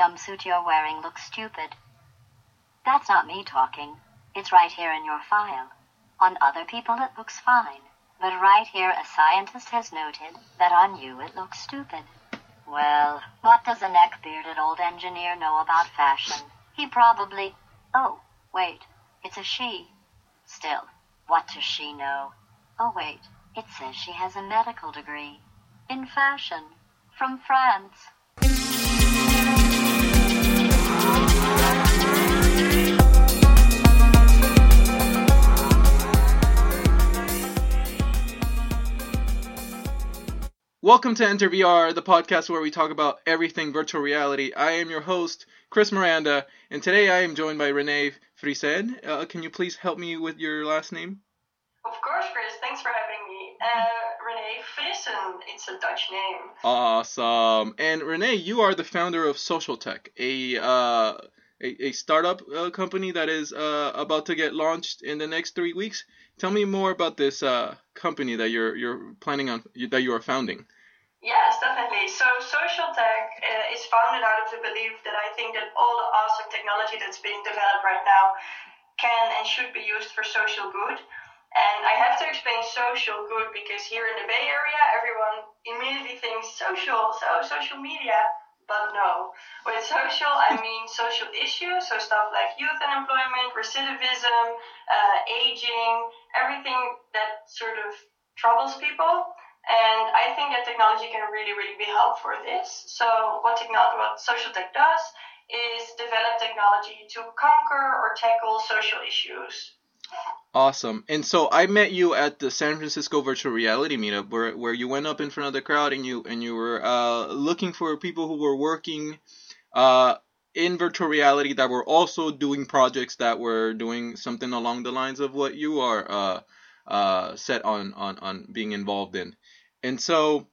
jumpsuit you're wearing looks stupid. That's not me talking. It's right here in your file. On other people, it looks fine. But right here, a scientist has noted that on you it looks stupid. Well, what does a neck-bearded old engineer know about fashion? He probably. Oh, wait. It's a she. Still, what does she know? Oh, wait. It says she has a medical degree. In fashion. From France. Welcome to Enter VR, the podcast where we talk about everything virtual reality. I am your host, Chris Miranda, and today I am joined by Renee Friesen. Uh, can you please help me with your last name? Of course, Chris. Thanks for having me. Uh, Renee Friesen. It's a Dutch name. Awesome. And Renee, you are the founder of Social Tech, a uh, a, a startup uh, company that is uh, about to get launched in the next three weeks. Tell me more about this uh, company that you're you're planning on that you are founding. Yes, definitely. So social tech uh, is founded out of the belief that I think that all the awesome technology that's being developed right now can and should be used for social good. And I have to explain social good because here in the Bay Area, everyone immediately thinks social, so social media. But no, with social, I mean social issues, so stuff like youth unemployment, recidivism, uh, aging, everything that sort of troubles people. And I think that technology can really, really be helpful for this. So what technology, what social tech does is develop technology to conquer or tackle social issues. Awesome. And so I met you at the San Francisco Virtual Reality Meetup, where where you went up in front of the crowd and you and you were uh, looking for people who were working uh, in virtual reality that were also doing projects that were doing something along the lines of what you are uh, uh, set on, on on being involved in. And so,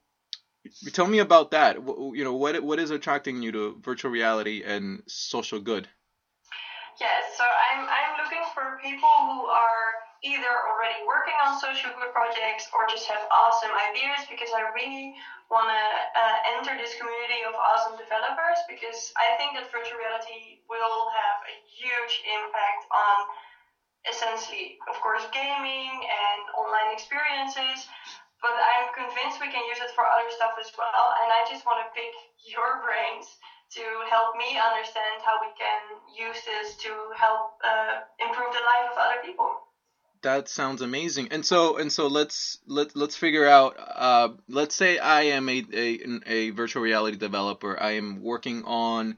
tell me about that. You know, what what is attracting you to virtual reality and social good? Yes, so I'm I'm looking for people who are either already working on social good projects or just have awesome ideas because I really want to uh, enter this community of awesome developers because I think that virtual reality will have a huge impact on essentially, of course, gaming and online experiences. But I'm convinced we can use it for other stuff as well. And I just want to pick your brains to help me understand how we can use this to help uh, improve the life of other people. That sounds amazing. And so and so let's let let's figure out. Uh, let's say I am a, a a virtual reality developer. I am working on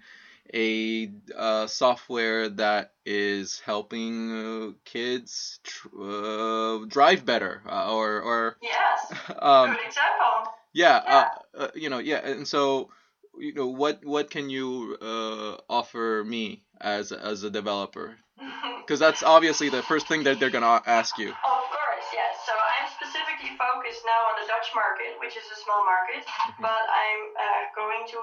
a uh, software that is helping uh, kids tr- uh, drive better uh, or or yes um, good example yeah, yeah. Uh, uh, you know yeah and so you know what what can you uh, offer me as as a developer because that's obviously the first thing that they're gonna ask you of course yes so i'm specifically focused now on the dutch market which is a small market mm-hmm. but i'm going to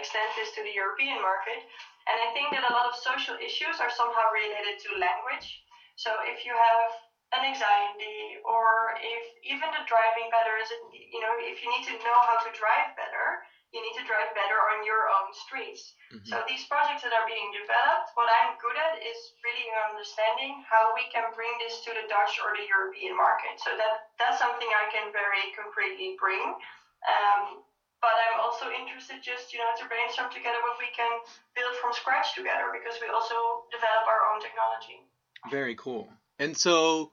extend this to the European market. And I think that a lot of social issues are somehow related to language. So if you have an anxiety or if even the driving better is you know if you need to know how to drive better you need to drive better on your own streets mm-hmm. so these projects that are being developed what i'm good at is really understanding how we can bring this to the dutch or the european market so that that's something i can very concretely bring um, but I'm also interested just, you know, to brainstorm together what we can build from scratch together because we also develop our own technology. Very cool. And so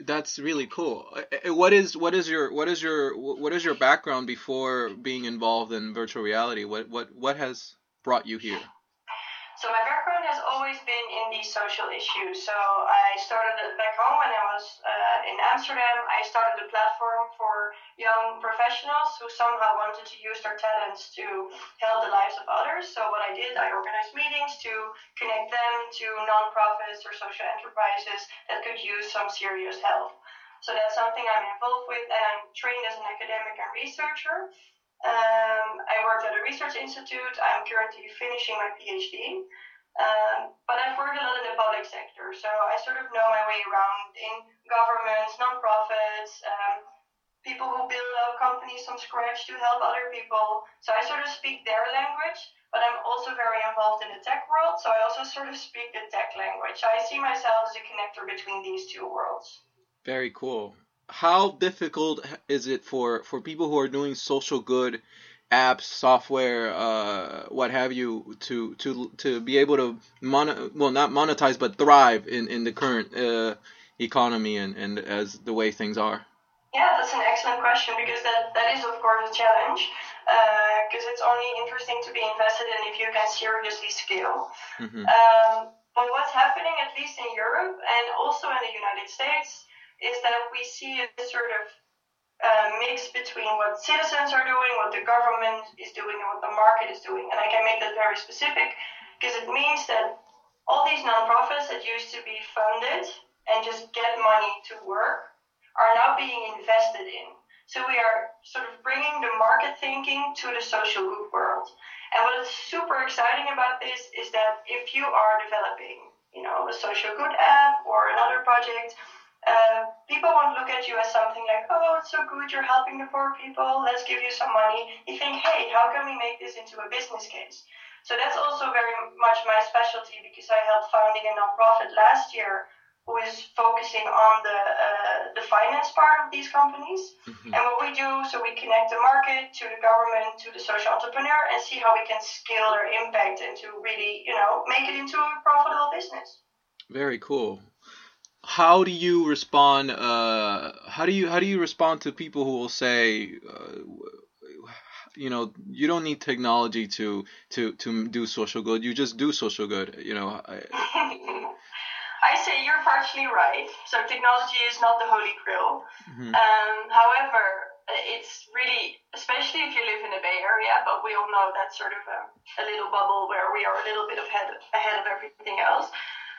that's really cool. Uh, uh, what is what is your what is your what is your background before being involved in virtual reality? What what what has brought you here? So my background has always been in these social issues. So I started back home when I was uh, in Amsterdam. I started a platform for young professionals who somehow wanted to use their talents to help the lives of others. So what I did, I organized meetings to connect them to nonprofits or social enterprises that could use some serious help. So that's something I'm involved with, and I'm trained as an academic and researcher. Um, I worked at a research institute. I'm currently finishing my PhD. Um, but I've worked a lot in the public sector, so I sort of know my way around in governments, nonprofits, um, people who build up companies from scratch to help other people. So I sort of speak their language, but I'm also very involved in the tech world. So I also sort of speak the tech language. I see myself as a connector between these two worlds. Very cool. How difficult is it for, for people who are doing social good apps, software, uh, what have you, to to to be able to mon- well not monetize but thrive in in the current uh, economy and and as the way things are? Yeah, that's an excellent question because that, that is, of course, a challenge. Because uh, it's only interesting to be invested in if you can seriously scale. Mm-hmm. Um, but what's happening, at least in Europe and also in the United States, is that we see a sort of uh, mix between what citizens are doing, what the government is doing, and what the market is doing. And I can make that very specific because it means that all these nonprofits that used to be funded and just get money to work are now being invested in. So we are sort of bringing the market thinking to the social good world. And what is super exciting about this is that if you are developing, you know, a social good app or another project, uh, people won't look at you as something like, oh, it's so good, you're helping the poor people, let's give you some money. You think, hey, how can we make this into a business case? So that's also very much my specialty because I helped founding a nonprofit last year who is focusing on the uh, the finance part of these companies. Mm-hmm. And what we do, so we connect the market to the government to the social entrepreneur and see how we can scale their impact and to really, you know, make it into a profitable business. Very cool. How do you respond? Uh, how do you how do you respond to people who will say, uh, you know, you don't need technology to to to do social good. You just do social good. You know. I say you're partially right. So technology is not the holy grail. Mm-hmm. Um, however, it's really, especially if you live in the Bay Area, but we all know that's sort of a, a little bubble where we are a little bit ahead, ahead of everything else.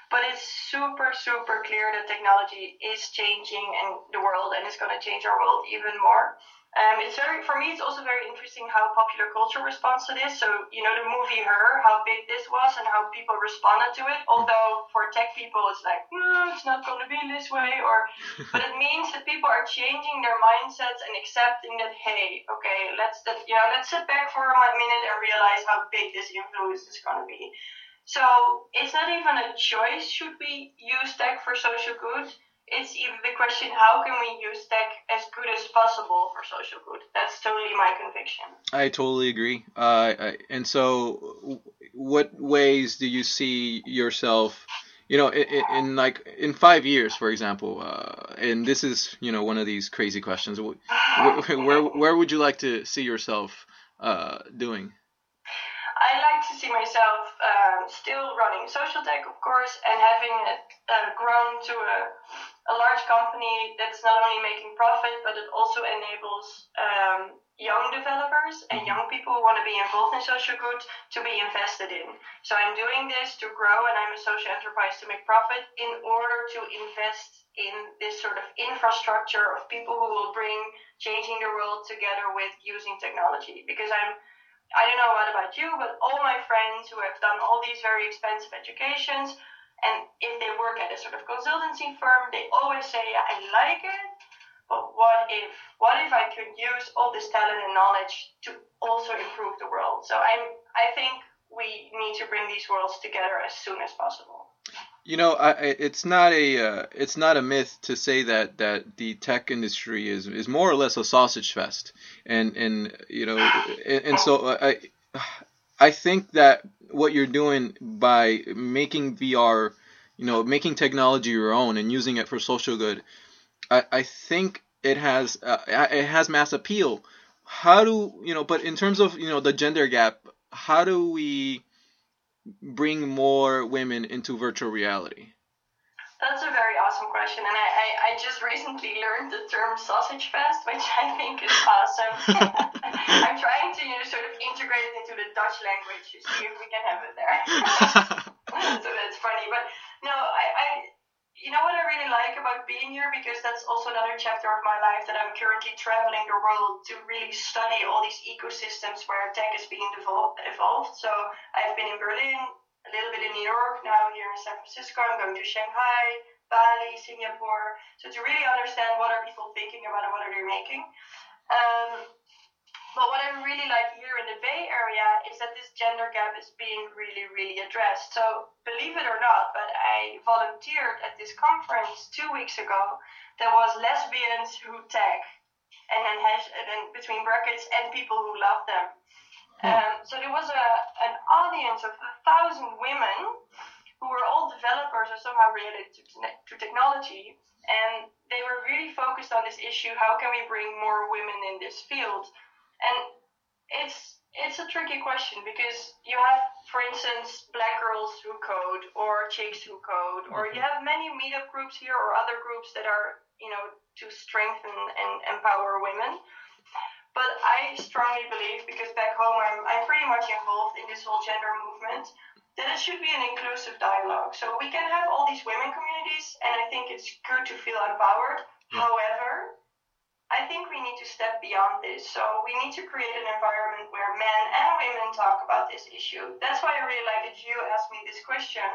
But it's super, super clear that technology is changing and the world and it's going to change our world even more. Um, it's very for me. It's also very interesting how popular culture responds to this. So you know the movie Her, how big this was and how people responded to it. Although for tech people, it's like no, it's not going to be this way. Or but it means that people are changing their mindsets and accepting that hey, okay, let's that you know let's sit back for a minute and realize how big this influence is going to be. So it's not even a choice. Should we use tech for social good? it's even the question how can we use tech as good as possible for social good? That's totally my conviction. I totally agree. Uh, and so what ways do you see yourself you know in, in like in five years for example uh, and this is you know one of these crazy questions. Where, where, where would you like to see yourself uh, doing like to see myself um, still running social tech, of course, and having it uh, grown to a, a large company that's not only making profit, but it also enables um, young developers and young people who want to be involved in social good to be invested in. So I'm doing this to grow, and I'm a social enterprise to make profit in order to invest in this sort of infrastructure of people who will bring changing the world together with using technology. Because I'm I don't know what about you, but all my friends who have done all these very expensive educations, and if they work at a sort of consultancy firm, they always say, I like it, but what if? What if I could use all this talent and knowledge to also improve the world? So I'm, I think we need to bring these worlds together as soon as possible. You know, I, it's not a uh, it's not a myth to say that that the tech industry is is more or less a sausage fest, and and you know, and, and so I I think that what you're doing by making VR, you know, making technology your own and using it for social good, I I think it has uh, it has mass appeal. How do you know? But in terms of you know the gender gap, how do we bring more women into virtual reality? That's a very awesome question, and I, I, I just recently learned the term sausage fest, which I think is awesome. I'm trying to you know sort of integrate it into the Dutch language to see if we can have it there. so that's funny, but no, I, I you know what I really like about being here because that's also another chapter of my life that I'm currently traveling the world to really study all these ecosystems where tech is being evolved. So I've been in Berlin, a little bit in New York, now here in San Francisco. I'm going to Shanghai, Bali, Singapore. So to really understand what are people thinking about and what are they making. Um, but what I really like here in the Bay Area is that this gender gap is being really, really addressed. So believe it or not, but I volunteered at this conference two weeks ago. There was Lesbians Who Tech, and then hash, and then between brackets, and people who love them. Um, so there was a an audience of a thousand women who were all developers or somehow related to, to technology, and they were really focused on this issue: how can we bring more women in this field? And it's it's a tricky question because you have, for instance, black girls who code or chicks who code, or you mm-hmm. have many meetup groups here or other groups that are, you know, to strengthen and empower women. But I strongly believe, because back home I'm, I'm pretty much involved in this whole gender movement, that it should be an inclusive dialogue. So we can have all these women communities, and I think it's good to feel empowered. Yeah. However, I think we need to step beyond this. So we need to create an environment where men and women talk about this issue. That's why I really like that you asked me this question,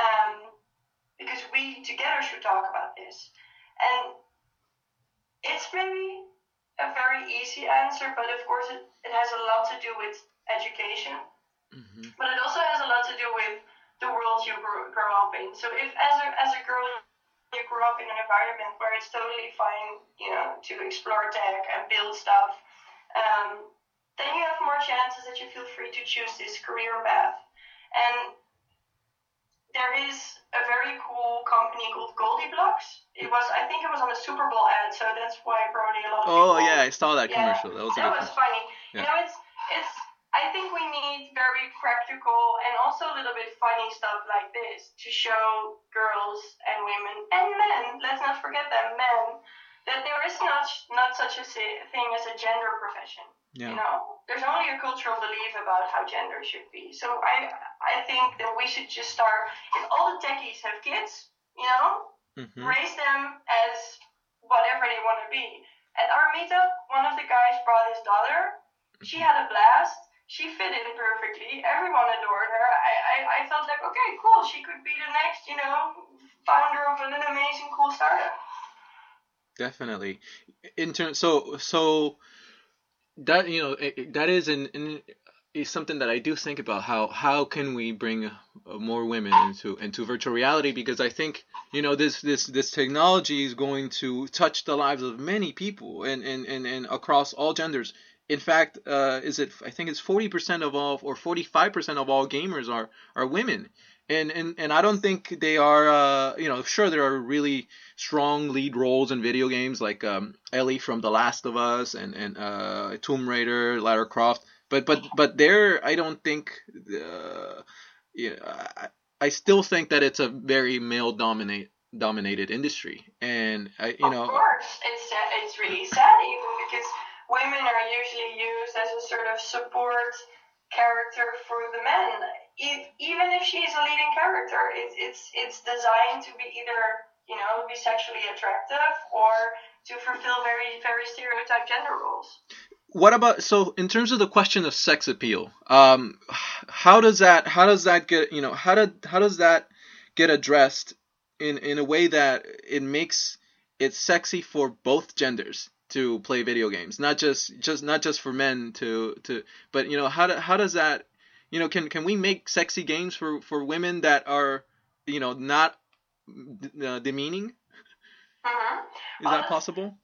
um, because we together should talk about this. And it's maybe a very easy answer, but of course it, it has a lot to do with education. hmm But it also has a lot to do with the world you grow, grow up in. So if as a as a girl you grew up in an environment where it's totally fine, you know, to explore tech and build stuff, um, then you have more chances that you feel free to choose this career path. And there is a very cool company called GoldieBlox. It was, I think, it was on a Super Bowl ad, so that's why probably a lot of Oh people yeah, I saw that Yeah, commercial. That was that was funny. Yeah. You know, it's it's. I think we need very practical and also a little bit funny stuff like this to show girls and women and men. Let's not forget them, men, that there is not not such a thing as a gender profession. Yeah. You know, there's only a cultural belief about how gender should be. So I I think that we should just start. If all the techies have kids, you know, hmm raise them as whatever they want to be. At our meetup, one of the guys brought his daughter. She had a blast. She fit in perfectly. Everyone adored her. I, I, I felt like, okay, cool. She could be the next, you know, founder of an amazing, cool startup. Definitely. In terms, so so that you know it- that is an, an is something that I do think about how how can we bring uh, more women into into virtual reality because I think you know this this this technology is going to touch the lives of many people and and and, and across all genders. In fact, uh, is it I think it's forty percent of all or forty five percent of all gamers are are women. And, and and I don't think they are uh, you know sure there are really strong lead roles in video games like um, Ellie from The Last of Us and and uh, Tomb Raider, Lara Croft. But but but there, I don't think. Uh, yeah, I, I still think that it's a very male dominate dominated industry, and I you of know course, it's it's really sad even women are usually used as a sort of support character for the men. If, even if she's a leading character, it's it's it's designed to be either you know be sexually attractive or to fulfill very very stereotyped gender roles. what about so in terms of the question of sex appeal um how does that how does that get you know how did how does that get addressed in in a way that it makes it sexy for both genders to play video games. Not just just not just for men to to but you know how do, how does that you know can can we make sexy games for for women that are you know not uh, demeaning? Mm-hmm. is that possible?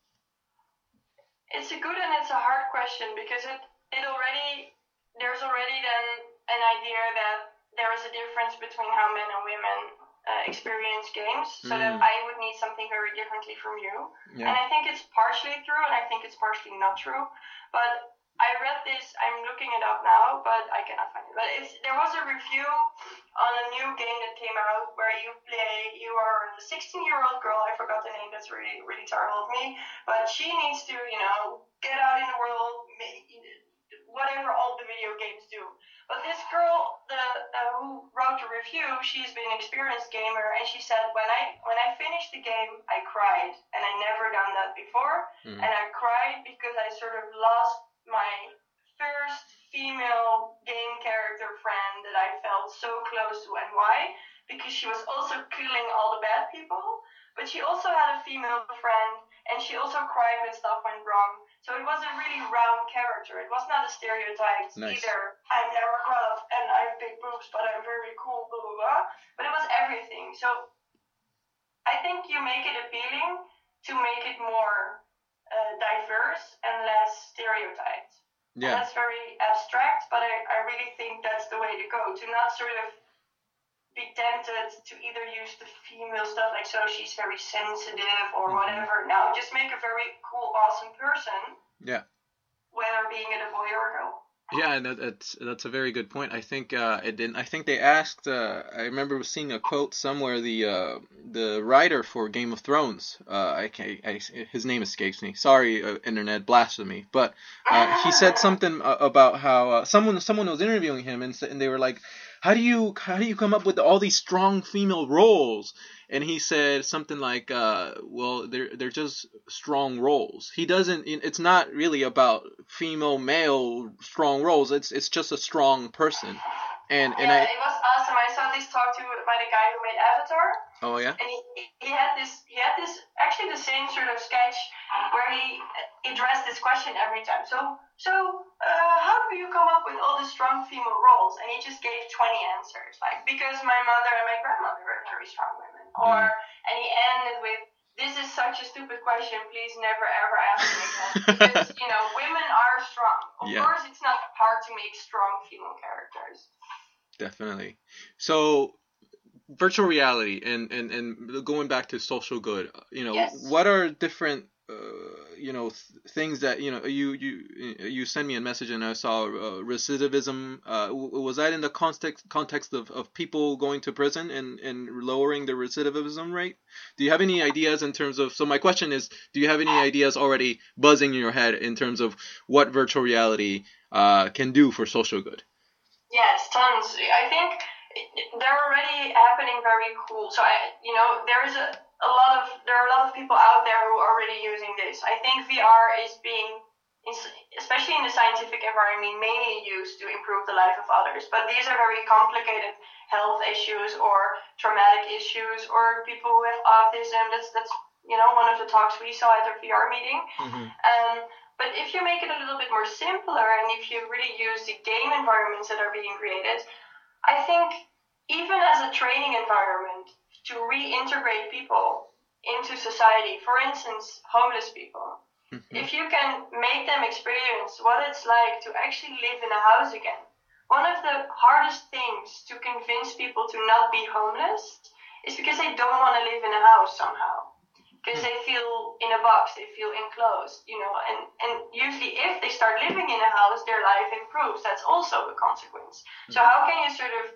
It's a good and it's a hard question because it it already there's already then an idea that there is a difference between how men and women uh, experience games, so that Mm. I would need something very differently from you. And I think it's partially true, and I think it's partially not true. But I read this. I'm looking it up now, but I cannot find it. But it's, there was a review on a new game that came out where you play. You are a 16 year old girl. I forgot the name. That's really really terrible of me. But she needs to, you know, get out in the world, whatever all the video games do. But this girl, the uh, who wrote the review, she's been an experienced gamer, and she said when I when I finished the game, I cried, and I never done that before, Mm. and I cried because I sort of lost my first female game character friend that I felt so close to, and why? Because she was also killing all the bad people, but she also had a female friend, and she also cried when stuff went wrong. So it was a really round character. It was not a stereotype Nice. either. I'm Lara Croft and I have big boobs, but I'm very cool, blah blah blah. But it was everything. So I think you make it appealing to make it more uh, diverse and less stereotyped. And Yeah. That's very abstract, but I, I really think that's the way to go. To not sort of be tempted to either use the female stuff, like so she's very sensitive or Mhm. whatever. No, just make a very cool, awesome person, Yeah. whether being it a boy or a girl. Yeah, and that, that's that's a very good point. I think uh, it didn't. I think they asked. Uh, I remember seeing a quote somewhere. The uh, the writer for Game of Thrones. Uh, I, can't, I his name escapes me. Sorry, uh, internet blasphemy. But uh, he said something about how uh, someone someone was interviewing him and, and they were like, "How do you how do you come up with all these strong female roles?" And he said something like, uh, "Well, they're they're just strong roles. He doesn't. It's not really about female male strong roles. It's it's just a strong person." And and yeah, I it was awesome. I saw this talk to by the guy who made Avatar. oh yeah and he, he had this he had this actually the same sort of sketch where he addressed this question every time. So so uh, how do you come up with all the strong female roles? And he just gave 20 answers like because my mother and my grandmother were very strong women, or and he ended with. This is such a stupid question. Please never ever ask me again. Because you know, women are strong. Of Yeah. course, it's not hard to make strong female characters. definitely. So virtual reality and, and, and going back to social good, you know, Yes. what are different, uh, you know, th- things that, you know, you, you, you send me a message and I saw uh, recidivism. Uh, was that in the context, context of, of people going to prison and, and lowering the recidivism rate? Do you have any ideas in terms of, so my question is, do you have any ideas already buzzing in your head in terms of what virtual reality, uh, can do for social good? Yes, tons. I think they're already happening very cool. So I, you know, there is a, a lot of there are a lot of people out there who are already using this. I think VR is being, especially in the scientific environment, mainly used to improve the life of others. But these are very complicated health issues or traumatic issues or people with autism. That's that's you know one of the talks we saw at our VR meeting. Mm-hmm. Um, but if you make it a little bit more simpler and if you really use the game environments that are being created, I think even as a training environment to reintegrate people into society, for instance, homeless people, Mm-hmm. if you can make them experience what it's like to actually live in a house again. One of the hardest things to convince people to not be homeless is because they don't want to live in a house somehow. Because they feel in a box, they feel enclosed, you know, and, and usually if they start living in a house, their life improves. That's also a consequence. So how can you sort of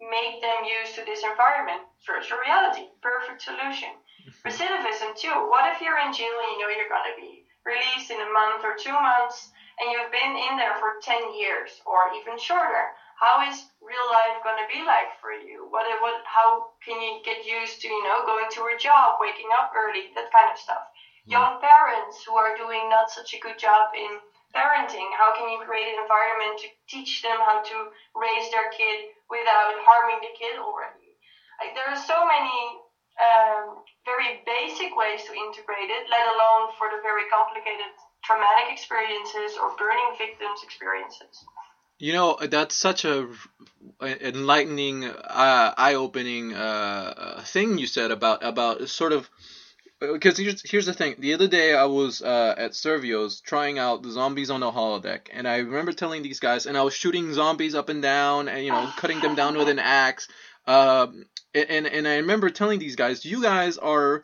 make them used to this environment? Virtual reality, perfect solution. Mm-hmm. Recidivism too. What if you're in jail and you know you're gonna be released in a month or two months and you've been in there for 10 years or even shorter? How is real life gonna be like for you? What, what, how can you get used to, you know, going to a job, waking up early, that kind of stuff? Mm-hmm. Young parents who are doing not such a good job in parenting, how can you create an environment to teach them how to raise their kid without harming the kid already? Like there are so many um, very basic ways to integrate it, let alone for the very complicated traumatic experiences or burning victims experiences. You know, that's such a enlightening, uh, eye-opening uh, thing you said about about sort of because here's here's the thing. The other day I was uh, at Survios trying out the zombies on the holodeck, and I remember telling these guys, and I was shooting zombies up and down, and you know, cutting them down with an axe. Um, and and I remember telling these guys, you guys are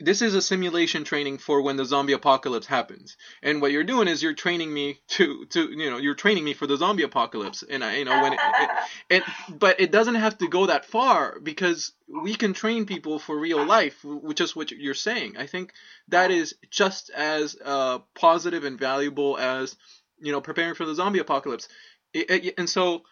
this is a simulation training for when the zombie apocalypse happens. And what you're doing is you're training me to to you know you're training me for the zombie apocalypse. And I you know when it, it, it but it doesn't have to go that far because we can train people for real life, which is what you're saying. I think that is just as uh, positive and valuable as you know preparing for the zombie apocalypse. It, and so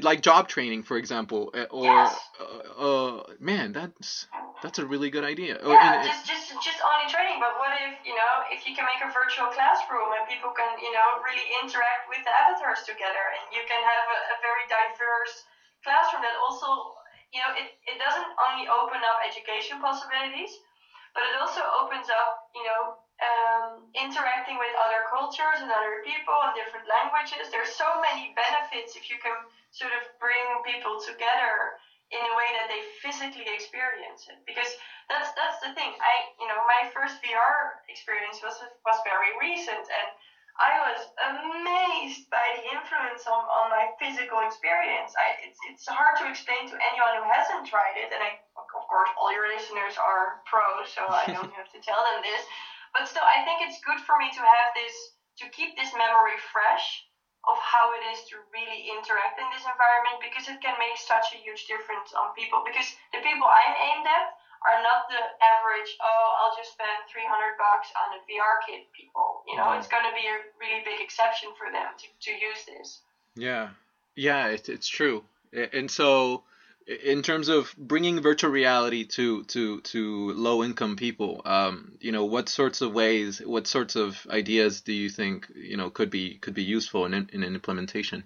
like job training, for example, uh, or Yes. uh, uh, man, that's that's a really good idea. Oh, Yeah, and- just just just only training. But what if you know if you can make a virtual classroom and people can you know really interact with the avatars together, and you can have a, a very diverse classroom that also you know it, it doesn't only open up education possibilities, but it also opens up you know um, interacting with other cultures and other people and different languages. There's so many benefits if you can sort of bring people together in a way that they physically experience it. Because that's that's the thing. I you know my first vr experience was was very recent and i was amazed by the influence on, on my physical experience. I it's, it's hard to explain to anyone who hasn't tried it and i of course all your listeners are pros so i don't have to tell them this but still i think it's good for me to have this to keep this memory fresh of how it is to really interact in this environment because it can make such a huge difference on people because the people I'm aimed at are not the average oh I'll just spend 300 bucks on a VR kit people you know Mhm. it's going to be a really big exception for them to, to use this Yeah, yeah, it's it's true. And so, in terms of bringing virtual reality to to to low income people, um, you know, what sorts of ways, what sorts of ideas do you think you know could be could be useful in in an implementation?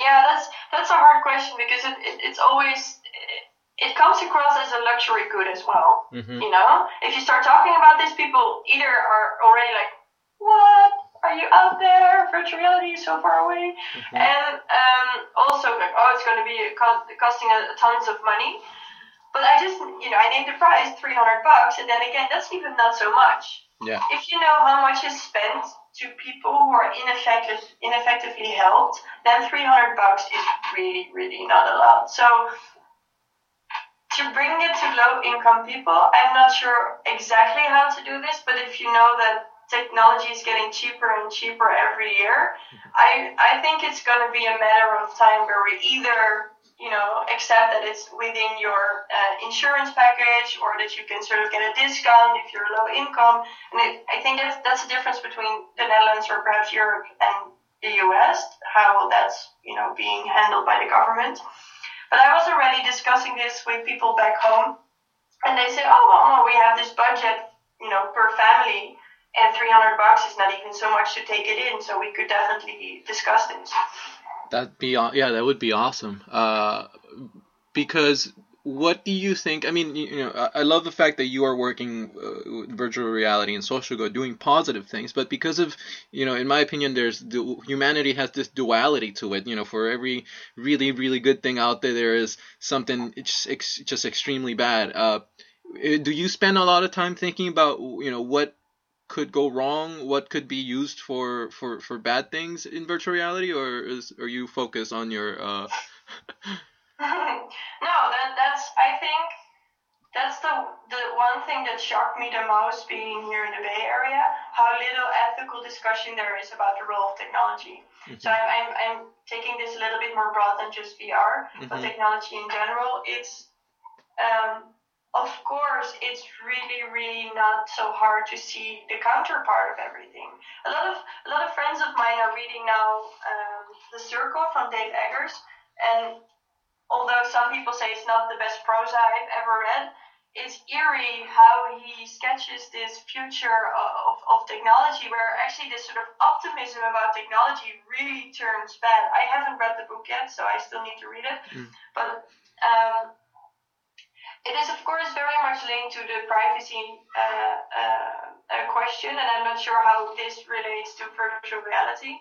yeah that's that's a hard question because it, it, it's always it, it comes across as a luxury good as well Mm-hmm. You know, if you start talking about this, people either are already like, "What? Are you out there? Virtual reality is so far away," and um, also like, "Oh, it's going to be costing a, tons of money." But I just, you know, I named the price 300 bucks, and then again, that's even not so much. Yeah. If you know how much is spent to people who are ineffective, ineffectively helped, then 300 bucks is really, really not a lot. So to bring it to low income people, I'm not sure exactly how to do this, but if you know that technology is getting cheaper and cheaper every year, I, I think it's going to be a matter of time where we either, you know, accept that it's within your uh, insurance package or that you can sort of get a discount if you're low income. And it, I think that's, that's the difference between the Netherlands or perhaps Europe and the US, how that's, you know, being handled by the government. But I was already discussing this with people back home, and they say, "Oh, well, no, we have this budget, you know, per family, and 300 bucks is not even so much to take it in, so we could definitely discuss this." That'd be yeah, that would be awesome. Uh, because what do you think? I mean, you, know, I, love the fact that you are working uh, with virtual reality and social good, doing positive things. But because of you know, in my opinion, there's du- humanity has this duality to it. You know, for every really really good thing out there, there is something just ex- just extremely bad. Uh, eh, do you spend a lot of time thinking about you know what could go wrong, what could be used for for for bad things in virtual reality, or is are you focused on your uh? no, that, that's I think that's the the one thing that shocked me the most being here in the Bay Area, how little ethical discussion there is about the role of technology. So I'm, I'm, I'm taking this a little bit more broad than just VR, but Mhm. technology in general. It's um, of course it's really really not so hard to see the counterpart of everything. A lot of a lot of friends of mine are reading now um, The Circle from Dave Eggers, and although some people say it's not the best prose I've ever read, it's eerie how he sketches this future of, of technology where actually this sort of optimism about technology really turns bad. I haven't read the book yet, so I still need to read it. Mm. But um, it is, of course, very much linked to the privacy uh, uh, uh, question, and I'm not sure how this relates to virtual reality.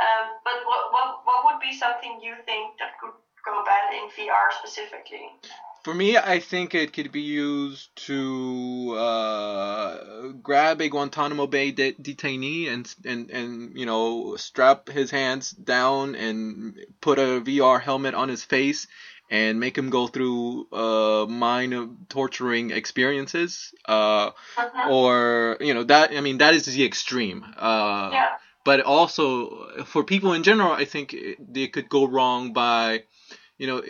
Um, but what, what, what would be something you think that could go bad in VR specifically? For me, I think it could be used to uh, grab a Guantanamo Bay de- detainee and and and you know strap his hands down and put a VR helmet on his face and make him go through uh, mind torturing experiences. Uh, Mhm. or you know that I mean that is the extreme. Uh, yeah. but also for people in general, I think it- they could go wrong by, you know,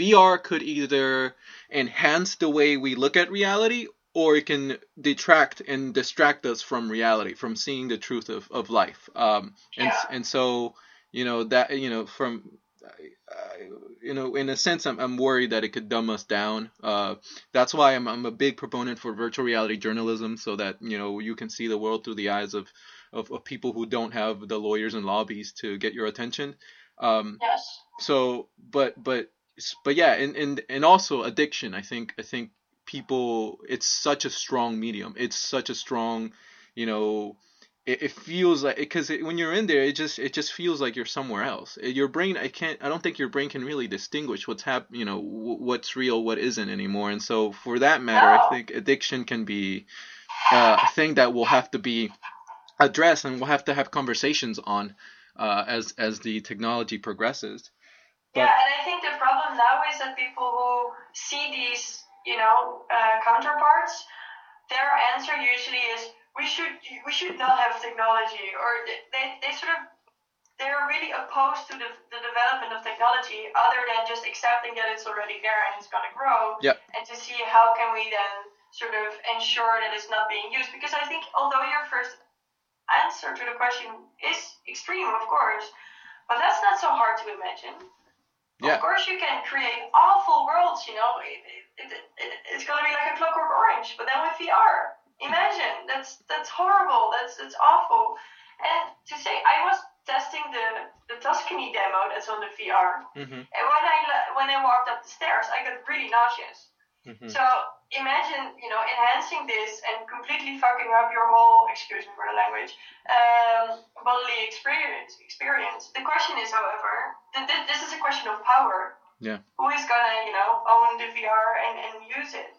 VR could either enhance the way we look at reality, or it can detract and distract us from reality, from seeing the truth of, of life. Um, and Yeah. and so you know that you know from I, you know, in a sense, I'm, I'm worried that it could dumb us down. Uh, that's why I'm, I'm a big proponent for virtual reality journalism, so that you know you can see the world through the eyes of, of, of people who don't have the lawyers and lobbies to get your attention. Um, Yes. so, but but but yeah, and and and also addiction. I think I think people. It's such a strong medium. It's such a strong, you know it, it feels like because when you're in there it just it just feels like you're somewhere else. Your brain i can't i don't think your brain can really distinguish what's hap you know w- what's real what isn't anymore. And so for that matter i think addiction can be uh, a thing that will have to be addressed and we'll have to have conversations on uh, as as the technology progresses. Yeah, and I think the problem now is that people who see these, you know, uh, counterparts, their answer usually is we should we should not have technology, or they, they sort of they're really opposed to the, the development of technology, other than just accepting that it's already there and it's going to grow, Yep. and to see how can we then sort of ensure that it's not being used. Because I think although your first answer to the question is extreme, of course, but that's not so hard to imagine. Yeah. Of course, you can create awful worlds. You know, it, it, it, it's gonna be like a Clockwork Orange, but then with VR. Imagine that's that's horrible. That's that's awful. And to say, I was testing the the Tuscany demo that's on the VR, mm-hmm. and when I when I walked up the stairs, I got really nauseous. Mm-hmm. So imagine, you know, enhancing this and completely fucking up your whole, excuse me for the language, um, bodily experience. Experience. The question is, however, th- th- this is a question of power. Yeah. Who is gonna, you know, own the VR and, and use it?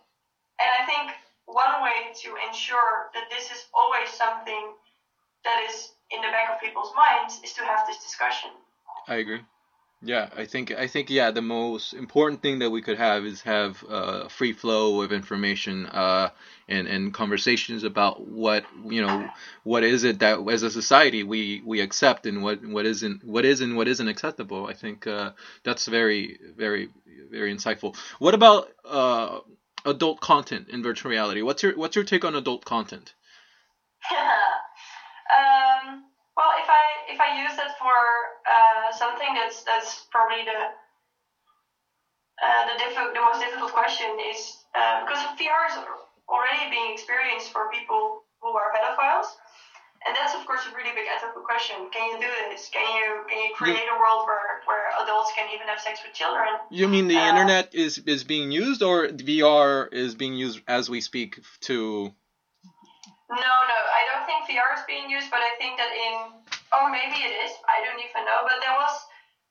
And I think one way to ensure that this is always something that is in the back of people's minds is to have this discussion. I agree. Yeah, I think I think yeah, the most important thing that we could have is have a free flow of information uh, and and conversations about what you know what is it that as a society we we accept and what what isn't what is and what isn't acceptable. I think uh, that's very very very insightful. What about uh, adult content in virtual reality? What's your what's your take on adult content? um, well, if I if I use that for uh, something that's that's probably the uh, the diffi- the most difficult question is uh, because VR is already being experienced for people who are pedophiles, and that's of course a really big ethical question. Can you do this? Can you can you create a world where where adults can even have sex with children? You mean the Uh, internet is is being used or VR is being used as we speak to No, no, I don't think VR is being used, but I think that in, oh maybe it is, I don't even know, but there was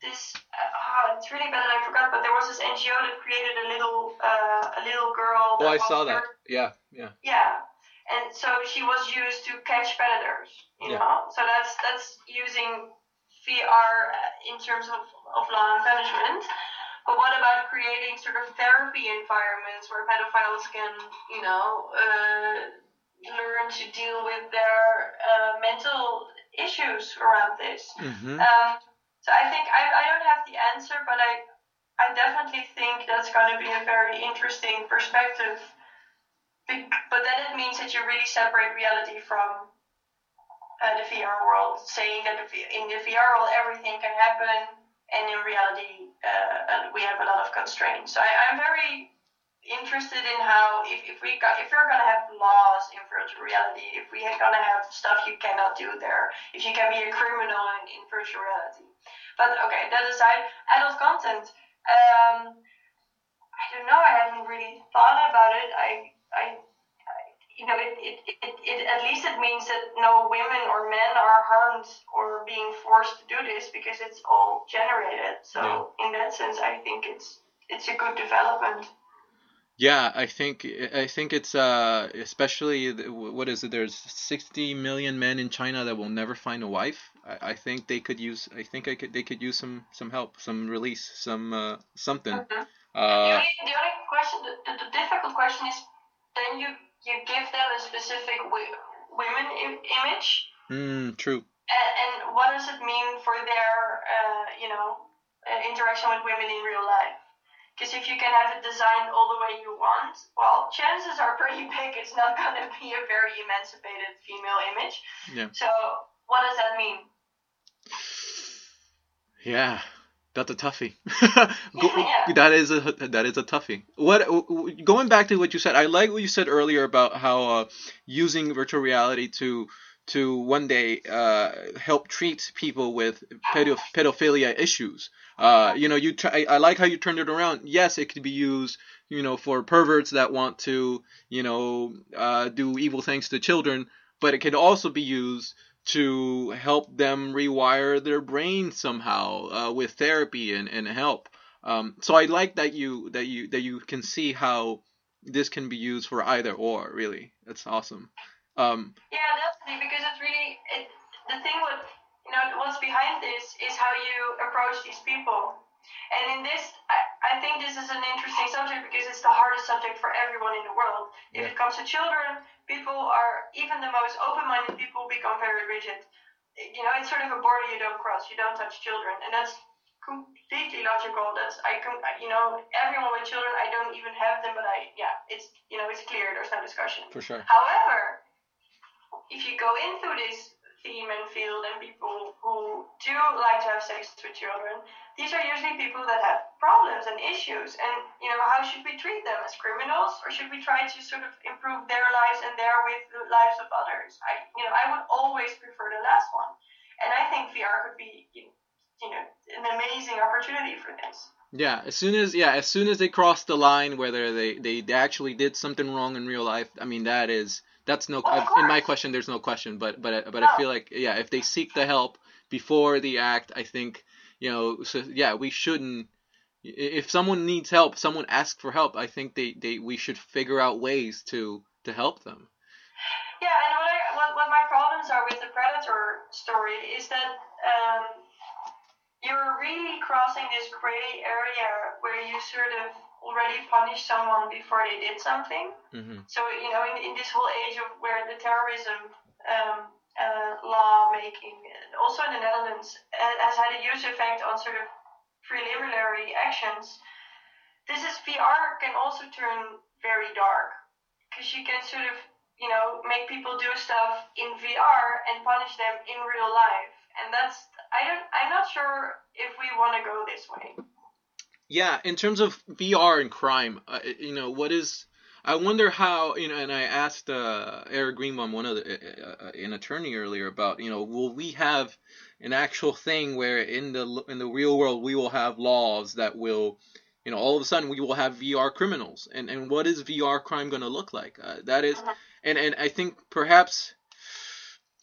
this, uh, ah, it's really bad that I forgot, but there was this NGO that created a little, uh, a little girl. Oh, I saw that. Yeah, yeah. Yeah, and so she was used to catch predators, you Yeah. know, so that's, that's using VR in terms of, of law and punishment. But what about creating sort of therapy environments where pedophiles can, you know, uh, learn to deal with their uh, mental issues around this? Mm-hmm. Um, so I think I, I don't have the answer, but I I definitely think that's going to be a very interesting perspective. But then it means that you really separate reality from uh, the VR world, saying that in the VR world everything can happen, and in reality uh, uh, we have a lot of constraints. So I, I'm very interested in how if, if we got, if we're gonna have laws in virtual reality, if we're gonna have stuff you cannot do there, if you can be a criminal in, in virtual reality. But okay, that aside, adult content. Um, I don't know. I haven't really thought about it. I, I, you know, it, it, it, it, at least it means that no women or men are harmed or being forced to do this because it's all generated. So in that sense, I think it's it's a good development. Yeah, I think I think it's uh especially what is it? There's 60 million men in China that will never find a wife. I, I think they could use. I think I could. They could use some some help, some release, some uh, something. the, Uh, only, the only question, the, the, the difficult question is, then you you give them a specific wi- women Im- image, mm, true. and, and what does it mean for their, uh, you know, uh, interaction with women in real life? Because if you can have it designed all the way you want, well, chances are pretty big it's not going to be a very emancipated female image. Yeah. So what does that mean? Yeah, That's a toughie. Yeah. That is a that is a toughie. What going back to what you said, I like what you said earlier about how uh, using virtual reality to to one day uh, help treat people with pedo- pedophilia issues. Uh, you know, you I like how you turned it around. Yes, it could be used, you know, for perverts that want to, you know, uh, do evil things to children, but it can also be used to help them rewire their brain somehow uh, with therapy and, and help. Um, so I like that you that you that you can see how this can be used for either or. Really, that's awesome. Um, Yeah, definitely, because it's really it, the thing. What you know, what's behind this is how you approach these people. And in this, I, I think this is an interesting subject because it's the hardest subject for everyone in the world. If it comes to children, people are even the most open-minded people become very rigid. You know, it's sort of a border you don't cross. You don't touch children, and that's completely logical. That's I can you know everyone with children. I don't even have them, but I yeah, it's you know it's clear. There's no discussion. for sure. However, if you go into this theme and field and people who do like to have sex with children, these are usually people that have problems and issues. And you know, how should we treat them as criminals, or should we try to sort of improve their lives and therewith the lives of others? I you know, I would always prefer the last one. And I think VR could be you know an amazing opportunity for this. Yeah, as soon as yeah, as soon as they cross the line, whether they they actually did something wrong in real life, I mean that is that's no Well, in my question. There's no question, but but but I feel like yeah, if they seek the help before the act, I think you know so yeah, we shouldn't. If someone needs help, someone asks for help. I think they, they we should figure out ways to to help them. Yeah, and what, I, what, what my problems are with the Predator story is that um, you're really crossing this gray area where you sort of already punish someone before they did something. hmm So, you know, in, in this whole age of where the terrorism um, uh, also in the Netherlands, has had a huge effect on sort of preliminary actions, this is VR can also turn very dark because you can sort of, you know, make people do stuff in VR and punish them in real life. And that's, I don't, I'm not sure if we want to go this way. Yeah, in terms of VR and crime, uh, you know, what is? I wonder how you know. And I asked uh, Eric Greenbaum, one of the uh, uh, an attorney earlier, about you know, will we have an actual thing where in the in the real world we will have laws that will, you know, all of a sudden we will have VR criminals, and and what is VR crime going to look like? Uh, that is, and and I think perhaps.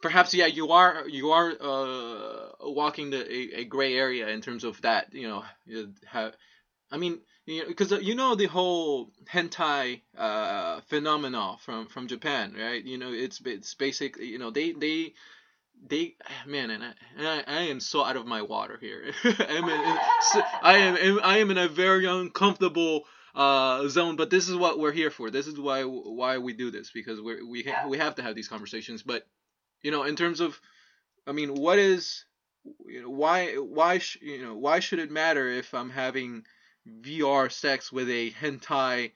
Perhaps yeah, you are you are uh, walking the a, a gray area in terms of that. You know, have, I mean, you know, because you know the whole hentai uh, phenomena from from Japan, right? You know, it's it's basic. You know, they they they man, and I, and I, I am so out of my water here. I'm in, so- I am I am in a very uncomfortable uh zone but this is what we're here for this is why why we do this because we're we ha- we have to have these conversations but you know in terms of i mean what is you know why why sh- you know why should it matter if i'm having vr sex with a hentai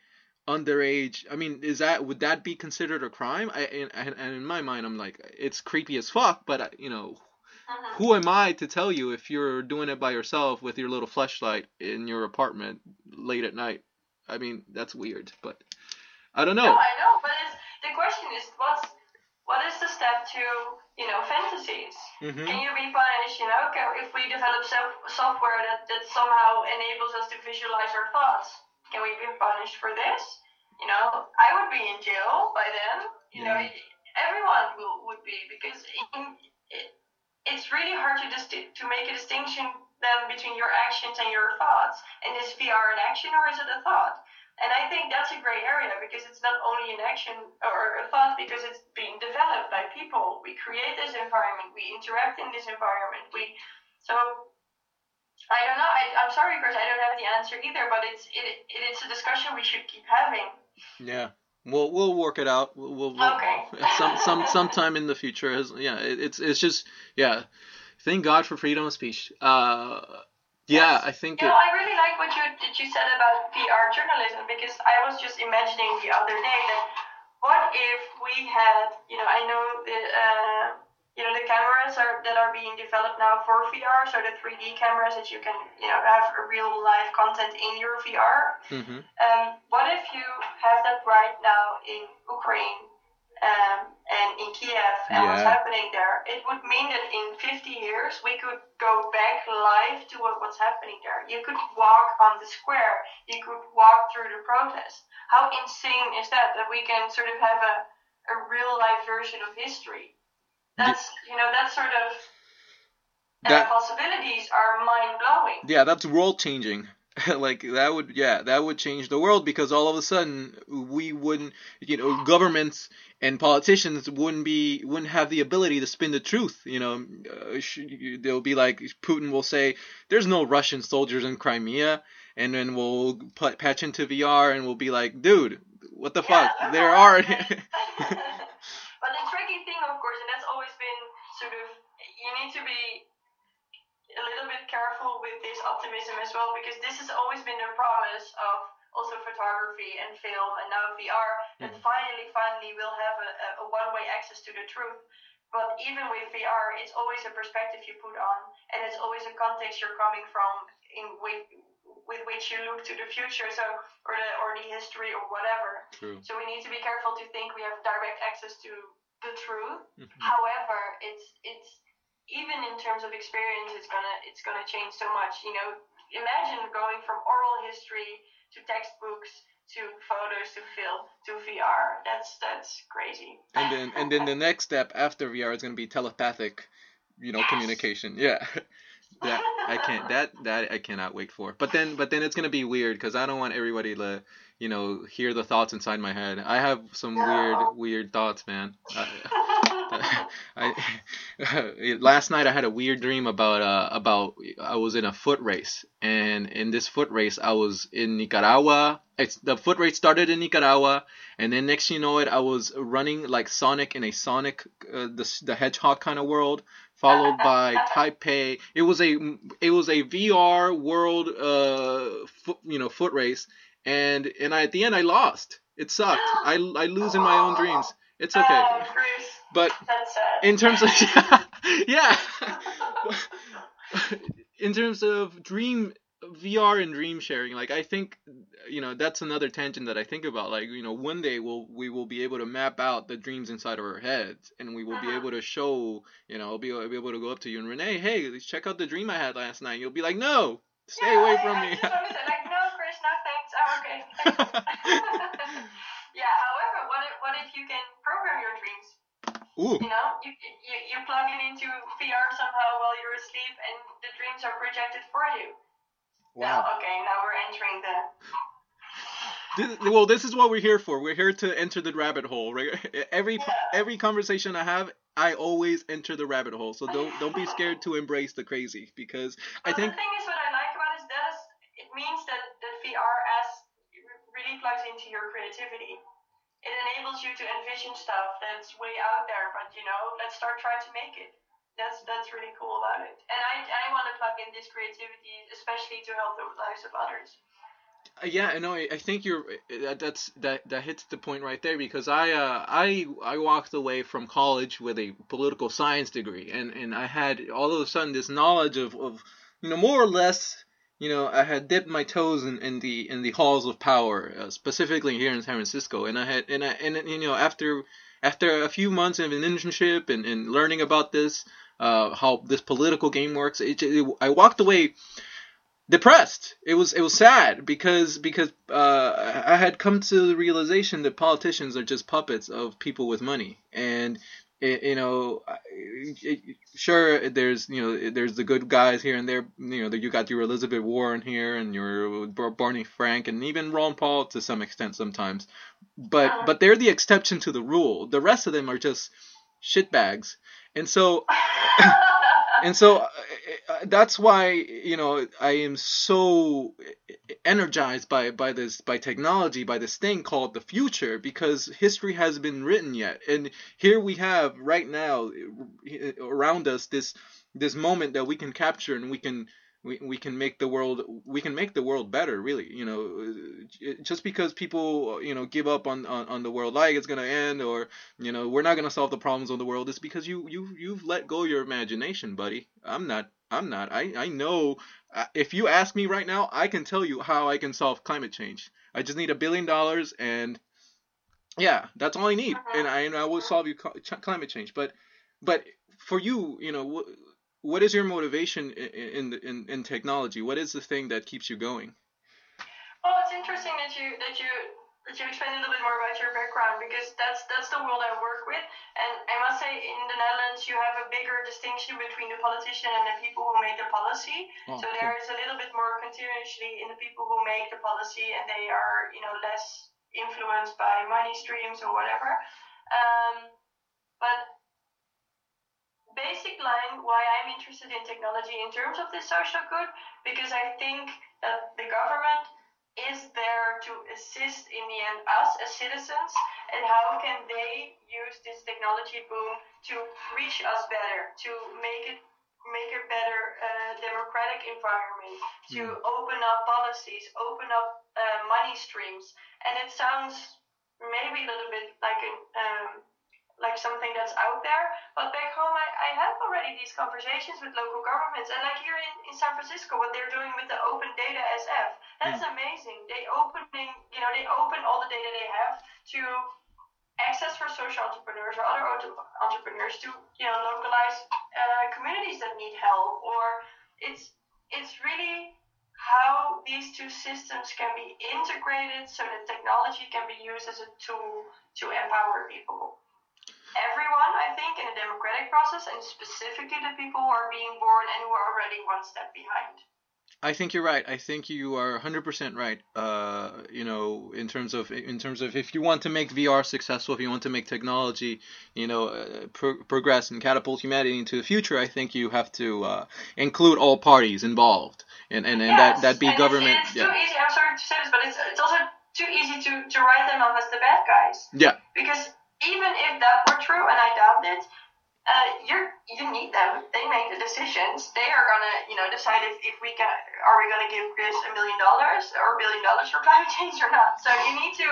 underage i mean is that would that be considered a crime i and, and in my mind i'm like it's creepy as fuck but uh, you know Mhm. who am I to tell you if you're doing it by yourself with your little flashlight in your apartment late at night? I mean, that's weird, but I don't know. No, I know, but it's, the question is, what's what is the step to you know fantasies? hmm Can you be punished? You know, can, if we develop sof- software that that somehow enables us to visualize our thoughts, can we be punished for this? You know, I would be in jail by then. You know, everyone will would be because in, it, it's really hard to dis- to make a distinction then between your actions and your thoughts. And is VR an action or is it a thought? And I think that's a gray area because it's not only an action or a thought because it's being developed by people. We create this environment, we interact in this environment. We so I don't know. I, I'm sorry, Chris. I don't have the answer either. But it's it, it it's a discussion we should keep having. Yeah, we'll we'll work it out. We'll, we'll, Okay. some some sometime in the future. Yeah, it, it's it's just yeah. Thank God for freedom of speech. Uh, yeah, I think You it. know, I really like what you that you said about VR journalism because I was just imagining the other day that what if we had, you know, I know the uh, you know the cameras are that are being developed now for VR, so the 3D cameras that you can you know have a real live content in your VR. Mm-hmm. Um, what if you have that right now in Ukraine um, and in Kiev and what's happening there? It would mean that in 50 years we could go back live to what, what's happening there. You could walk on the square. You could walk through the protest. How insane is that? That we can sort of have a, a real life version of history. That's you know that sort of uh, That- possibilities are mind blowing. Yeah, that's world changing. like that would yeah, that would change the world because all of a sudden we wouldn't you know, governments and politicians wouldn't be wouldn't have the ability to spin the truth, you know uh, they'll be like Putin will say there's no Russian soldiers in Crimea and then we'll put, patch into VR and we'll be like, dude, what the fuck? Yeah, There are but the tricky thing, of course, and that's always been sort of, you need to be a little bit careful with this optimism as well, because this has always been the promise of also photography and film and now VR, that Mhm. finally, finally we'll have a, a, one-way access to the truth. But even with VR, it's always a perspective you put on, and it's always a context you're coming from in with, with which you look to the future, so or the or the history or whatever. True. So we need to be careful to think we have direct access to the truth. Mhm. However, it's it's even in terms of experience, it's gonna it's gonna change so much. You know, imagine going from oral history to textbooks to photos to film to VR. That's that's crazy. And then and then the next step after VR is going to be telepathic, you know, Yes. communication. Yeah. that I can't that that I cannot wait for. But then but then it's going to be weird cuz I don't want everybody to, you know, hear the thoughts inside my head. I have some No. weird weird thoughts, man. I, I last night I had a weird dream about uh about I was in a foot race and in this foot race I was in Nicaragua. It's the foot race started in Nicaragua and then next you know it I was running like Sonic in a Sonic uh, the the Hedgehog kind of world followed by Taipei. It was a it was a VR world uh foot, you know foot race and and I, at the end I lost. It sucked. I I lose in my own dreams. It's okay. Oh, But in terms of yeah, in terms of dream VR and dream sharing, like I think you know that's another tangent that I think about. Like you know, one day we'll we will be able to map out the dreams inside of our heads, and we will be Uh-huh. able to show you know I'll be, I'll be able to go up to you and Renee, hey, let's check out the dream I had last night. You'll be like, no, stay Yeah, away from I me. just wanted to say, like, no, Chris, no thanks. I'm okay. yeah. However, what if, what if you can program your dreams? Ooh, You know, you, you you plug it into VR somehow while you're asleep, and the dreams are projected for you. wow. Now, okay, now we're entering the. This, well, this is what we're here for. We're here to enter the rabbit hole. Right? Every Yeah. every conversation I have, I always enter the rabbit hole. So don't don't be scared to embrace the crazy because I think the thing is, what I like about it is that is, it means that the VR as really plugs into your creativity. It enables you to envision stuff that's way out there, but you know, let's start trying to make it. That's that's really cool about it. And I I want to plug in this creativity, especially to help the lives of others. Uh, yeah, no, I, I think you're that, that's that that hits the point right there because I uh I I walked away from college with a political science degree and and I had all of a sudden this knowledge of of you know more or less you know I had dipped my toes in, in the in the halls of power uh, specifically here in San Francisco and I had and I and you know after after a few months of an internship and, and learning about this uh how this political game works it, it, I walked away depressed. It was it was sad because because uh, I had come to the realization that politicians are just puppets of people with money, and you know, sure there's you know there's the good guys here and there. You know, that you got your Elizabeth Warren here and your Barney Frank and even Ron Paul to some extent sometimes, but Uh-huh. but they're the exception to the rule. The rest of them are just shitbags, and so and so uh, uh, that's why you know I am so energized by by this by technology by this thing called the future because history hasn't been written yet. And here we have right now uh, around us this this moment that we can capture and we can we, we can make the world we can make the world better really you know just because people you know give up on, on, on the world like it's gonna end or you know we're not gonna solve the problems of the world it's because you you you've let go your imagination buddy. I'm not i'm not. I i know uh, if you ask me right now i can tell you how i can solve climate change. I just need a billion dollars and yeah that's all i need and i and i will solve you climate change. But but for you you know what is your motivation in in, in technology what is the thing that keeps you going Well, it's interesting that you that you that you explain a little bit more about your background because that's that's the world I work with, and I must say in the Netherlands you have a bigger distinction between the politician and the people who make the policy. oh, So cool. there is a little bit more continuously in the people who make the policy, and they are you know less influenced by money streams or whatever. Um, but basic line why I'm interested in technology in terms of this social good because I think that the government is there to assist in the end us as citizens and how can they use this technology boom to reach us better to make it make a better uh, democratic environment to open up policies open up uh, money streams. And it sounds maybe a little bit like an um, like something that's out there. But back home, I, I have already these conversations with local governments, and like here in, in San Francisco, what they're doing with the Open Data SF, that's amazing. They opening, you know, they open all the data they have to access for social entrepreneurs or other auto- entrepreneurs to, you know, localize uh, communities that need help. Or it's it's really how these two systems can be integrated so that technology can be used as a tool to empower people everyone, I think, in a democratic process, and specifically the people who are being born and who are already one step behind. I think you're right. I think you are 100% right. Uh, you know, in terms of in terms of if you want to make VR successful, if you want to make technology, you know, uh, pro- progress and catapult humanity into the future, I think you have to uh, include all parties involved, and and, and that Yes, that be and government. It's, it's Yeah, too easy. I'm sorry to say this, but it's, it's also too easy to, to write them off as the bad guys. yeah, Because even if that were true, and I doubt it, uh, you're you need them. They make the decisions. They are gonna, you know, decide if, if we can are we gonna give Chris a million dollars or a billion dollars for climate change or not. So you need to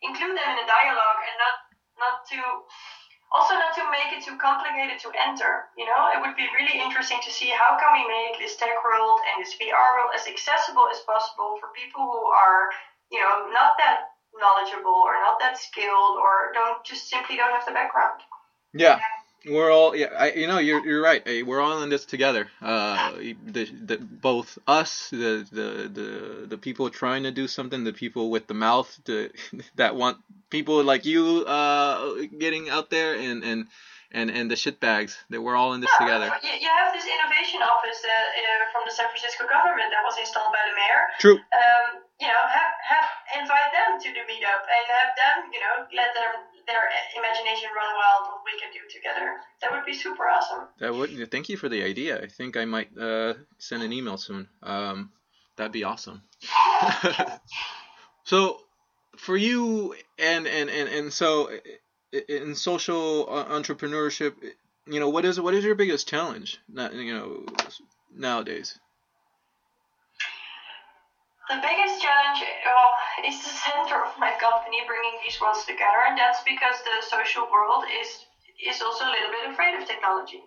include them in a dialogue and not not to also not to make it too complicated to enter. You know, it would be really interesting to see how can we make this tech world and this VR world as accessible as possible for people who are, you know, not that knowledgeable or not that skilled or don't just simply don't have the background. yeah. We're all yeah. I, you know, you're you're right. We're all in this together. Uh, the, the both us, the the the the people trying to do something, the people with the mouth, the that want people like you uh getting out there, and and and and the shitbags. That we're all in this together. You, you have this innovation office uh, uh, from the San Francisco government that was installed by the mayor. True. Um, you know, have have invite them to the meetup and have them, you know, let their their imagination run wild. What we can do together. That would be super awesome. That would. Thank you for the idea. I think I might uh send an email soon. Um, that'd be awesome. so for you and and and and so in social uh, entrepreneurship you know what is what is your biggest challenge not you know nowadays The biggest challenge is the center of my company bringing these worlds together, and that's because the social world is is also a little bit afraid of technology,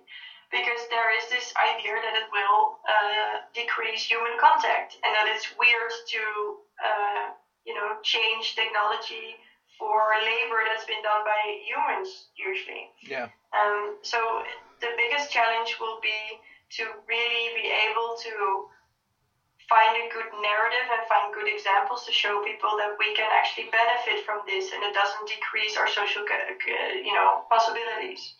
because there is this idea that it will uh, decrease human contact, and that it's weird to uh, you know change technology for labor that's been done by humans usually. yeah Um, so the biggest challenge will be to really be able to find a good narrative and find good examples to show people that we can actually benefit from this and it doesn't decrease our social, you know, possibilities.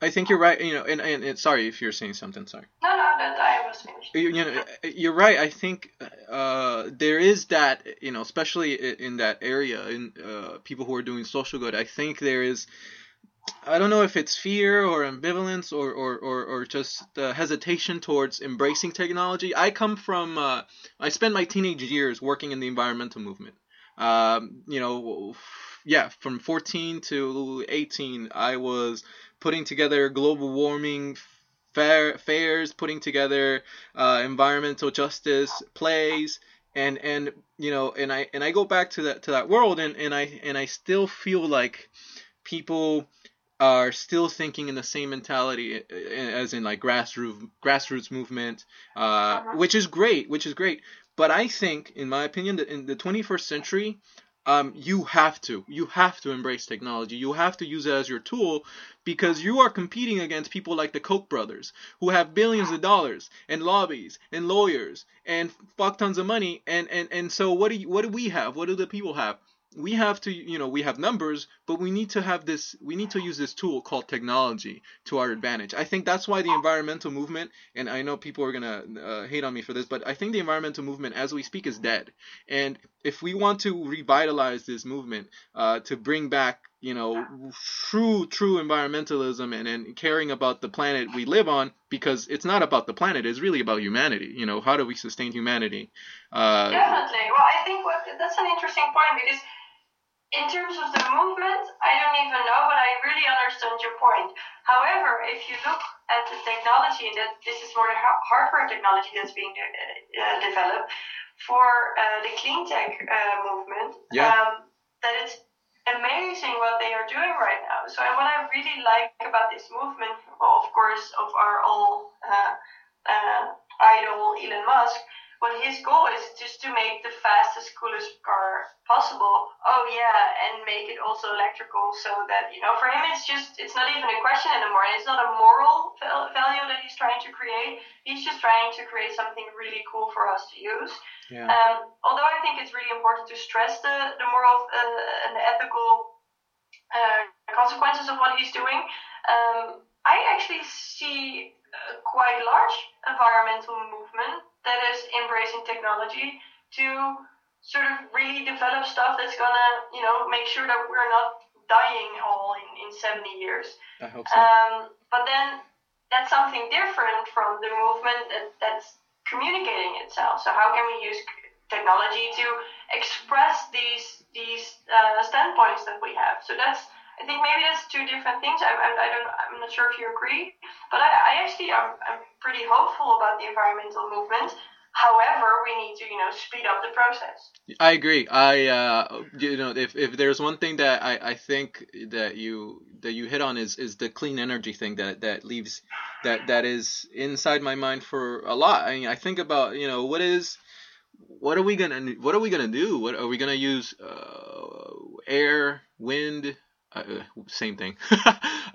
i think you're right you know and, and, and sorry if you're saying something sorry No, no, that I was finished. you, you know you're right i think uh, there is that you know especially in that area in uh, people who are doing social good i think there is i don't know if it's fear or ambivalence or or, or, or just uh, hesitation towards embracing technology. I come from uh, i spent my teenage years working in the environmental movement. Um, you know yeah from 14 to 18 i was putting together global warming fair fairs, putting together uh, environmental justice plays, and and you know, and I and I go back to that to that world, and and I and I still feel like people are still thinking in the same mentality as in like grassroots grassroots movement, uh, uh-huh. which is great, which is great. But I think, in my opinion, that in the 21st century, um, you have to you have to embrace technology you have to use it as your tool because you are competing against people like the koch brothers who have billions of dollars and lobbies and lawyers and fuck tons of money and and and so what do you, what do we have what do the people have we have to you know we have numbers but we need to have this we need to use this tool called technology to our advantage. I think that's why the environmental movement and i know people are going to uh, hate on me for this but i think the environmental movement as we speak is dead. And if we want to revitalize this movement uh, to bring back you know true true environmentalism and, and caring about the planet we live on because it's not about the planet it's really about humanity. You know how do we sustain humanity? Uh, definitely. Well i think that's an interesting point because in terms of the movement, I don't even know, but I really understand your point. However, if you look at the technology, that this is more the hardware technology that's being de- uh, developed for uh, the clean tech uh, movement, yeah. um, that it's amazing what they are doing right now. So, what I really like about this movement, well, of course, of our all uh, uh, idol Elon Musk but his goal is just to make the fastest, coolest car possible. Oh yeah, and make it also electrical, so that you know, for him, it's just it's not even a question anymore. It's not a moral value that he's trying to create. He's just trying to create something really cool for us to use. Yeah. Um, although I think it's really important to stress the the moral uh, and the ethical uh, consequences of what he's doing. Um, I actually see a quite large environmental movement that is embracing technology to sort of really develop stuff that's gonna, you know, make sure that we're not dying all in, in 70 years. I hope so. Um, but then that's something different from the movement that, that's communicating itself. So how can we use technology to express these these uh, standpoints that we have? So that's I think maybe that's two different things. I, I, I don't, I'm not sure if you agree, but I, I actually I'm, I'm pretty hopeful about the environmental movement. However, we need to, you know, speed up the process. I agree. I, uh, you know, if, if there's one thing that I, I think that you that you hit on is, is the clean energy thing that, that leaves that that is inside my mind for a lot. I mean, I think about, you know, what is what are we gonna what are we gonna do? What are we gonna use? Uh, air, wind, uh, same thing. um,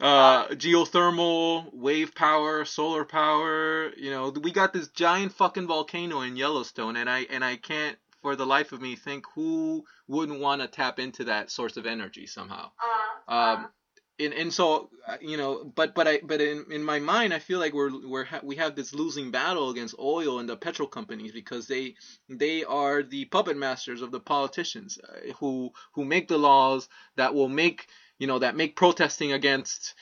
uh, geothermal, wave power, solar power. You know, we got this giant fucking volcano in Yellowstone, and I and I can't for the life of me think who wouldn't want to tap into that source of energy somehow. Uh, um, and and so uh, you know, but but I but in, in my mind, I feel like we're we're ha- we have this losing battle against oil and the petrol companies because they they are the puppet masters of the politicians uh, who who make the laws that will make you know that make protesting against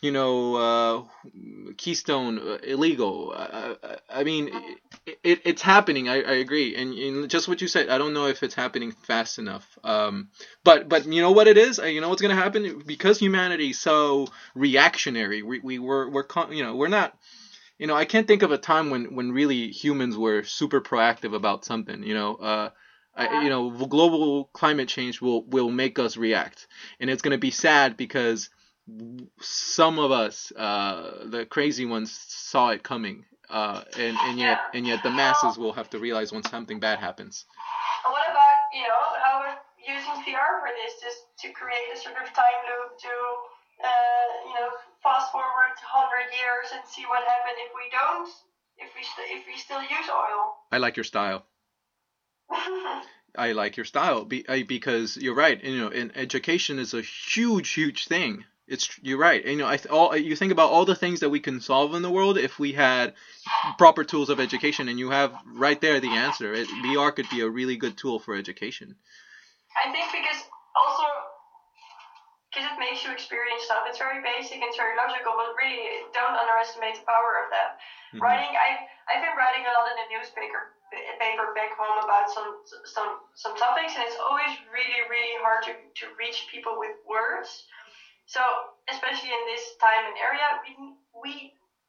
you know, uh, Keystone uh, illegal. Uh I mean, it, it, it's happening. I, I agree, and, and, just what you said. I don't know if it's happening fast enough. Um, but but you know what it is. You know what's gonna happen because humanity is so reactionary. We we were we're you know we're not. You know, I can't think of a time when when really humans were super proactive about something. You know. Uh, I, you know, global climate change will will make us react, and it's going to be sad because some of us, uh, the crazy ones, saw it coming, uh, and and yet yeah. and yet the masses will have to realize when something bad happens. What about you know how using VR for this, just to create a sort of time loop to uh, you know fast forward hundred years and see what happens if we don't, if we st- if we still use oil. I like your style. I like your style because you're right. You know, in education is a huge, huge thing. It's you're right. And, you know, I all you think about all the things that we can solve in the world if we had proper tools of education, and you have right there the answer. It, VR could be a really good tool for education. I think because also because it makes you experience stuff. It's very basic and very logical, but really don't underestimate the power of that. Mm-hmm. Writing, I I've been writing a lot in the newspaper paper back home about some some some topics, and it's always really really hard to to reach people with words. So, especially in this time and area, we we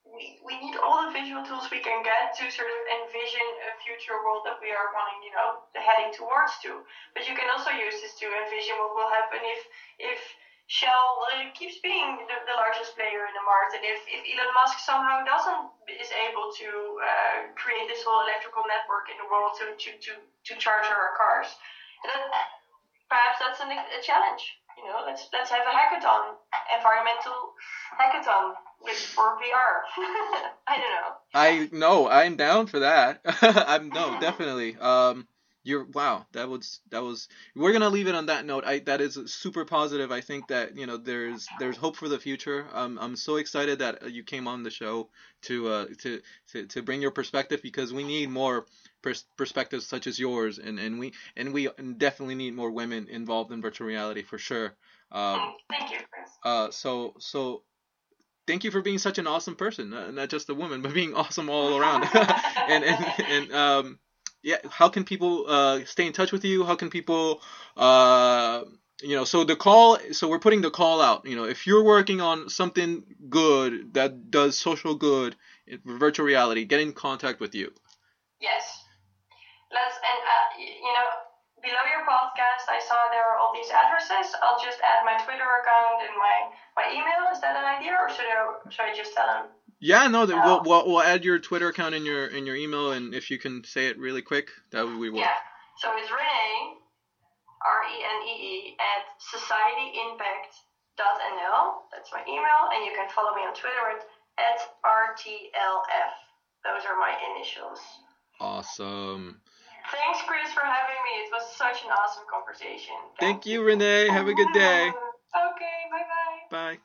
we, we need all the visual tools we can get to sort of envision a future world that we are wanting, you know, heading towards to. But you can also use this to envision what will happen if if Shell uh, keeps being the, the, largest player in the market. If, if Elon Musk somehow doesn't is able to uh, create this whole electrical network in the world to to to, to charge our cars, then perhaps that's an, a challenge. You know, let's let's have a hackathon, environmental hackathon with for VR. I don't know. I know I'm down for that. I'm no definitely. Um, you're wow that was that was we're gonna leave it on that note. I that is super positive. I think that you know there's there's hope for the future. Um, i'm so excited that you came on the show to uh to to, to bring your perspective because we need more pers- perspectives such as yours. And and we and we definitely need more women involved in virtual reality for sure. Um, thank you Chris. uh so so thank you for being such an awesome person. Not just a woman but being awesome all around. And and and um yeah, how can people uh, stay in touch with you? How can people, uh, you know, so the call, so we're putting the call out. You know, if you're working on something good that does social good in virtual reality, get in contact with you. Yes, let's and uh, you know below your podcast, I saw there are all these addresses. I'll just add my Twitter account and my my email. Is that an idea, or should I should I just tell them? Yeah, no, the, we'll, we'll, we'll add your Twitter account in your in your email, and if you can say it really quick, that we will. Yeah. So it's Renee, R E N E E at societyimpact.nl. That's my email, and you can follow me on Twitter at, at RTLF. Those are my initials. Awesome. Thanks, Chris, for having me. It was such an awesome conversation. Thank, Thank you, Renee. Have a good day. Okay, bye-bye. Bye.